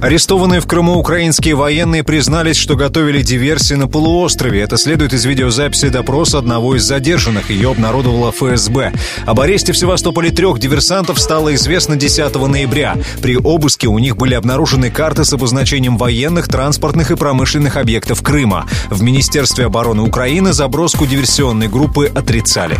Арестованные в Крыму украинские военные признались, что готовили диверсии на полуострове. Это следует из видеозаписи допроса одного из задержанных. Ее обнародовала ФСБ. Об аресте в Севастополе трех диверсантов стало известно 10 ноября. При обыске у них были обнаружены карты с обозначением военных, транспортных и промышленных объектов Крыма. В Министерстве обороны Украины заброску диверсионной группы отрицали.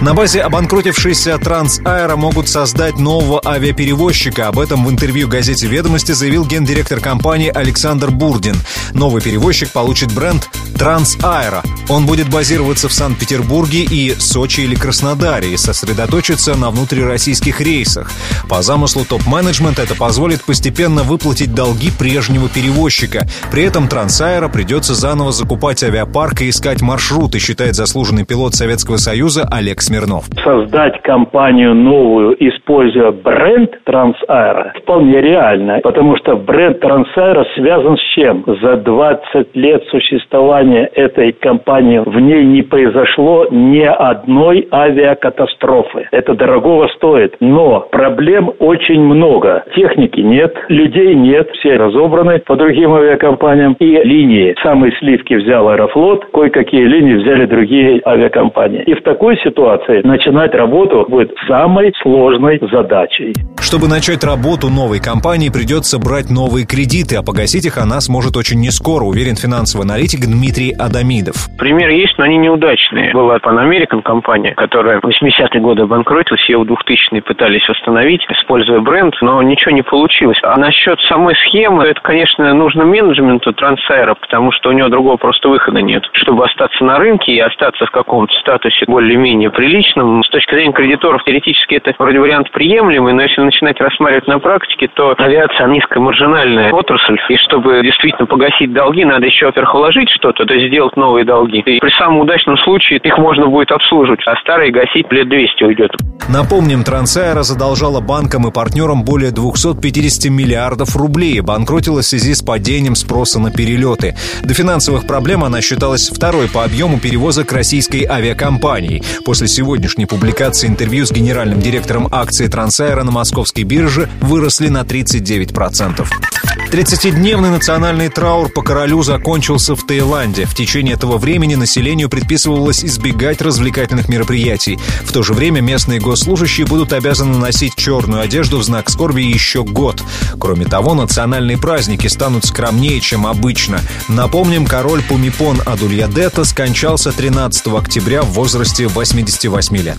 На базе обанкротившейся Трансаэро могут создать нового авиаперевозчика. Об этом в интервью газете «Ведомости» заявил гендиректор компании Александр Бурдин. Новый перевозчик получит бренд Трансаэро. Он будет базироваться в Санкт-Петербурге и Сочи или Краснодаре и сосредоточиться на внутрироссийских рейсах. По замыслу топ-менеджмента это позволит постепенно выплатить долги прежнего перевозчика. При этом Трансаэро придется заново закупать авиапарк и искать маршруты, считает заслуженный пилот Советского Союза Олег Смирнов. Создать компанию новую, используя бренд Трансаэро, вполне реально, потому что бренд Трансаэро связан с чем? За 20 лет существования этой компании в ней не произошло ни одной авиакатастрофы. Это дорогого стоит. Но проблем очень много. Техники нет, людей нет, все разобраны по другим авиакомпаниям. И линии. Самые сливки взял Аэрофлот, кое-какие линии взяли другие авиакомпании. И в такой ситуации ситуации начинать работу будет самой сложной задачей. Чтобы начать работу новой компании, придется брать новые кредиты, а погасить их она сможет очень нескоро, уверен финансовый аналитик Дмитрий Адамидов. Примеры есть, но они неудачные. Была Pan American компания, которая в 80-е годы обанкротилась, ее в 2000-е пытались восстановить, используя бренд, но ничего не получилось. А насчет самой схемы, это, конечно, нужно менеджменту трансайра, потому что у него другого просто выхода нет. Чтобы остаться на рынке и остаться в каком-то статусе более-менее приличном, с точки зрения кредиторов, теоретически это вроде вариант приемлемый, но если начинать рассматривать на практике, то авиация низкомаржинальная отрасль, и чтобы действительно погасить долги, надо еще, во-первых, вложить что-то, то есть сделать новые долги. И при самом удачном случае их можно будет обслуживать, а старые гасить лет 200 уйдет. Напомним, Трансаэро задолжала банкам и партнерам более 250 миллиардов рублей и банкротила в связи с падением спроса на перелеты. До финансовых проблем она считалась второй по объему перевозок российской авиакомпании. После сегодняшней публикации интервью с генеральным директором акции Трансаэро на московской бирже выросли на 39%. 30-дневный национальный траур по королю закончился в Таиланде. В течение этого времени населению предписывалось избегать развлекательных мероприятий. В то же время местные госслужащие будут обязаны носить черную одежду в знак скорби еще год. Кроме того, национальные праздники станут скромнее, чем обычно. Напомним, король Пумипон Адульядета скончался 13 октября в возрасте 88 лет.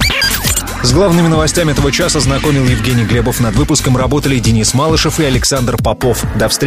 С главными новостями этого часа знакомил Евгений Глебов. Над выпуском работали Денис Малышев и Александр Попов. До встречи